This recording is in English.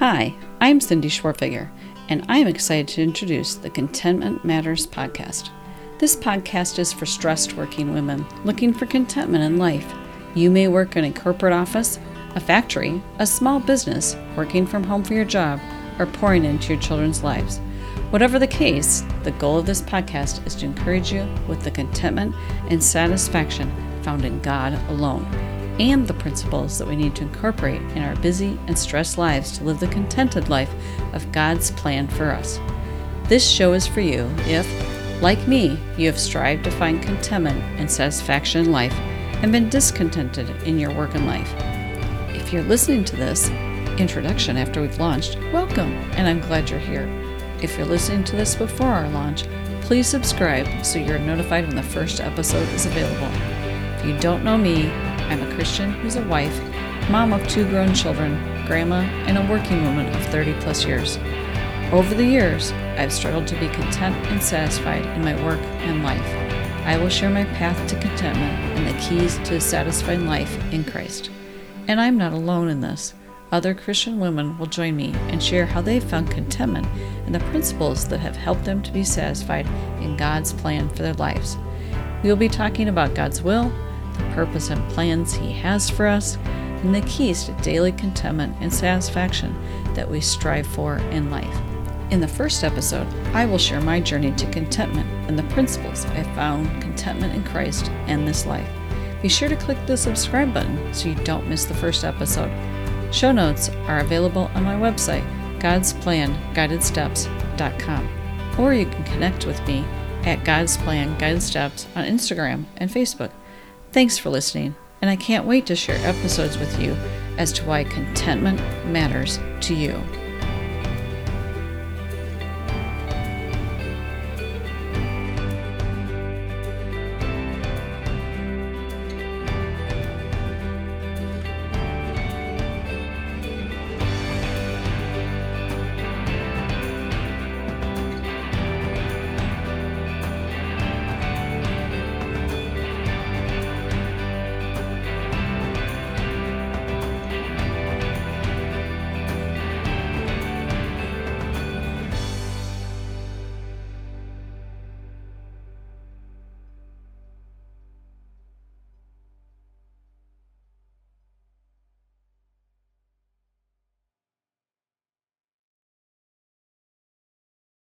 Hi, I'm Cindy Schwerdtfeger, and I'm excited to introduce the Contentment Matters podcast. This podcast is for stressed working women looking for contentment in life. You may work in a corporate office, a factory, a small business, working from home for your job, or pouring into your children's lives. Whatever the case, the goal of this podcast is to encourage you with the contentment and satisfaction found in God alone and the principles that we need to incorporate in our busy and stressed lives to live the contented life of God's plan for us. This show is for you if, like me, you have strived to find contentment and satisfaction in life and been discontented in your work and life. If you're listening to this introduction after we've launched, welcome, and I'm glad you're here. If you're listening to this before our launch, please subscribe so you're notified when the first episode is available. If you don't know me, I'm a Christian who's a wife, mom of two grown children, grandma, and a working woman of 30 plus years. Over the years, I've struggled to be content and satisfied in my work and life. I will share my path to contentment and the keys to a satisfying life in Christ. And I'm not alone in this. Other Christian women will join me and share how they've found contentment and the principles that have helped them to be satisfied in God's plan for their lives. We will be talking about God's will, purpose and plans He has for us, and the keys to daily contentment and satisfaction that we strive for in life. In the first episode, I will share my journey to contentment and the principles I found contentment in Christ and this life. Be sure to click the subscribe button so you don't miss the first episode. Show notes are available on my website, godsplanguidedsteps.com, or you can connect with me at God's Plan Guided Steps on Instagram and Facebook. Thanks for listening, and I can't wait to share episodes with you as to why contentment matters to you.